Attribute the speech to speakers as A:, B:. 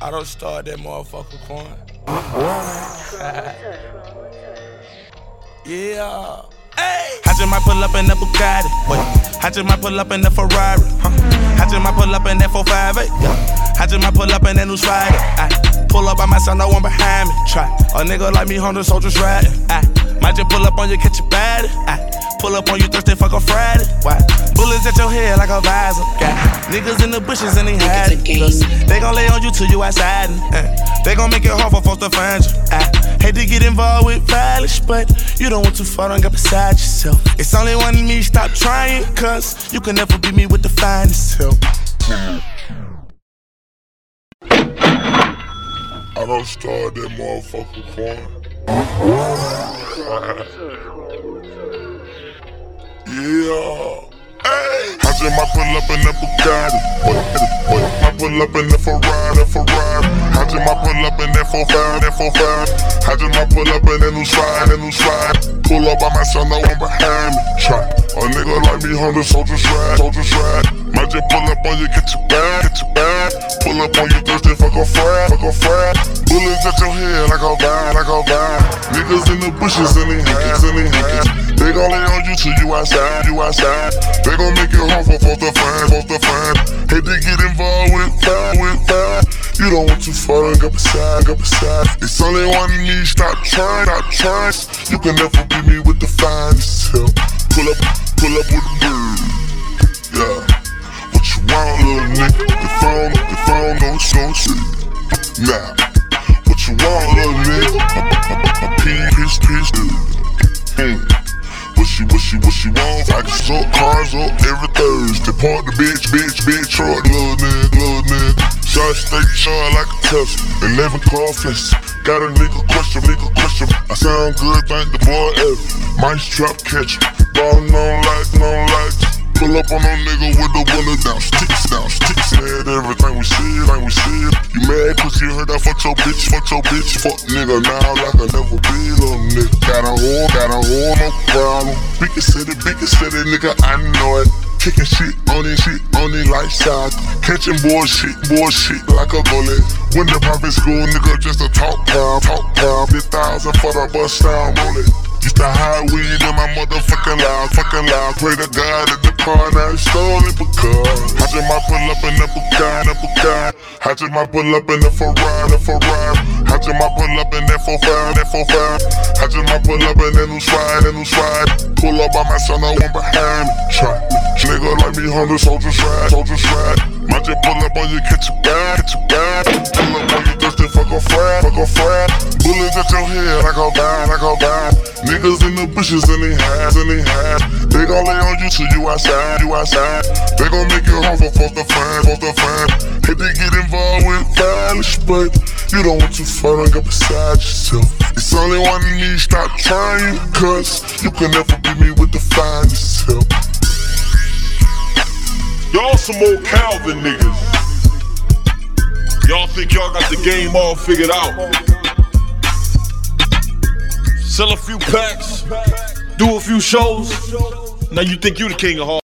A: I don't start that motherfucker coin. yeah. Hey. I just might pull up in the Bugatti. Wait. I just might pull up in the Ferrari. Huh. I just might pull up in that 458. Yeah. I just might pull up in that new Spider. I pull up by myself, no one behind me. Try a nigga like me, hundred soldiers riding. Might just pull up on you, catch a body. I pull up on you Thursday, fuck a Friday. Why? Bullets at your head like a visor. Niggas in the bushes and they hide it. They gon' lay on you till you outside. And, uh, they gon' make it hard for folks to find you. I hate to get involved with violence, but you don't want to fall and get beside yourself. It's only one of me, stop trying, cause you can never beat me with the finest help.
B: I don't start that motherfucker coin. yeah. I pull up in the Bugatti. I pull up in the Ferrari, Ferrari. I just might pull up in that 45, that 45. I just might pull up in that new slide, that new slide. Pull up by myself, no one behind me. Try a nigga like me, hundred soldiers ride, soldiers ride. Might just pull up on you, get you back, get you back. Pull up on you Thursday, fuck a fried, fuck a fried. Bullets at your head like a vine, like a vine. Niggas in the bushes and they hands, and they hands. They gon' lay on you till you outside, you outside. They gon' make it hard for folks to find, folks to find. Hate to get involved with fire, with fire. You don't want to fall go beside, go beside. It's only one me, stop trying, stop trying. You can never beat me with the finest help. Pull up, pull up with a bird. Yeah. What you want, little nigga? The phone, the phone don't show shit. Nah. What you want, little nigga? Cars up every Thursday. Park the bitch, bitch, bitch, truck, little nigga, little nigga. Shot steak, shot like a Tesla. 11 car. Got a nigga question, nigga question. I sound good, thank the boy ever. Mice trap catch. Ballin' on like, on like. Pull up on a nigga with the window down, sticks down, sticks Mad everything we see, like we it. You mad cause you heard I fuck your bitch, fuck your bitch, fuck nigga now like I never be, little nigga. Got a whore, got a whore, no problem. Biggest city, biggest city, nigga, I know it. Kicking shit on it, shit on it like shot. Catching bullshit, bullshit like a bullet. When the private school, nigga, just a talk pound, talk pound. Fifty thousand for the bus down on it. Used to hide weed in my motherfucking loud, fucking loud. Pray to God that car stolen because I just might pull up in the Bugatti, the Bugatti. I just might pull up in the Ferrari, the Ferrari. I just might pull up in that 45, that 45. I just might pull up in that new slide, that new slide. Pull up by myself, no one behind me. Try. me. Nigga like me, hundred soldiers ride, soldiers ride. Might just pull up on you, catch you back, catch you back. Pull up on you, just to fuck a fried, fuck a fried. Bullets at your head, I go down, I go down. Niggas in the bushes and they hide, and they hide. They gon' lay on you till you outside, you outside. They gon' make it hard for folks to find, folks to find. Hate to get involved with violence, but you don't want to fall and go beside yourself. It's only one of me, stop trying, cause you can never beat me with the finest help.
C: Y'all some old Calvin niggas. Y'all think y'all got the game all figured out. Sell a few packs, do a few shows. Now you think you the king of hard.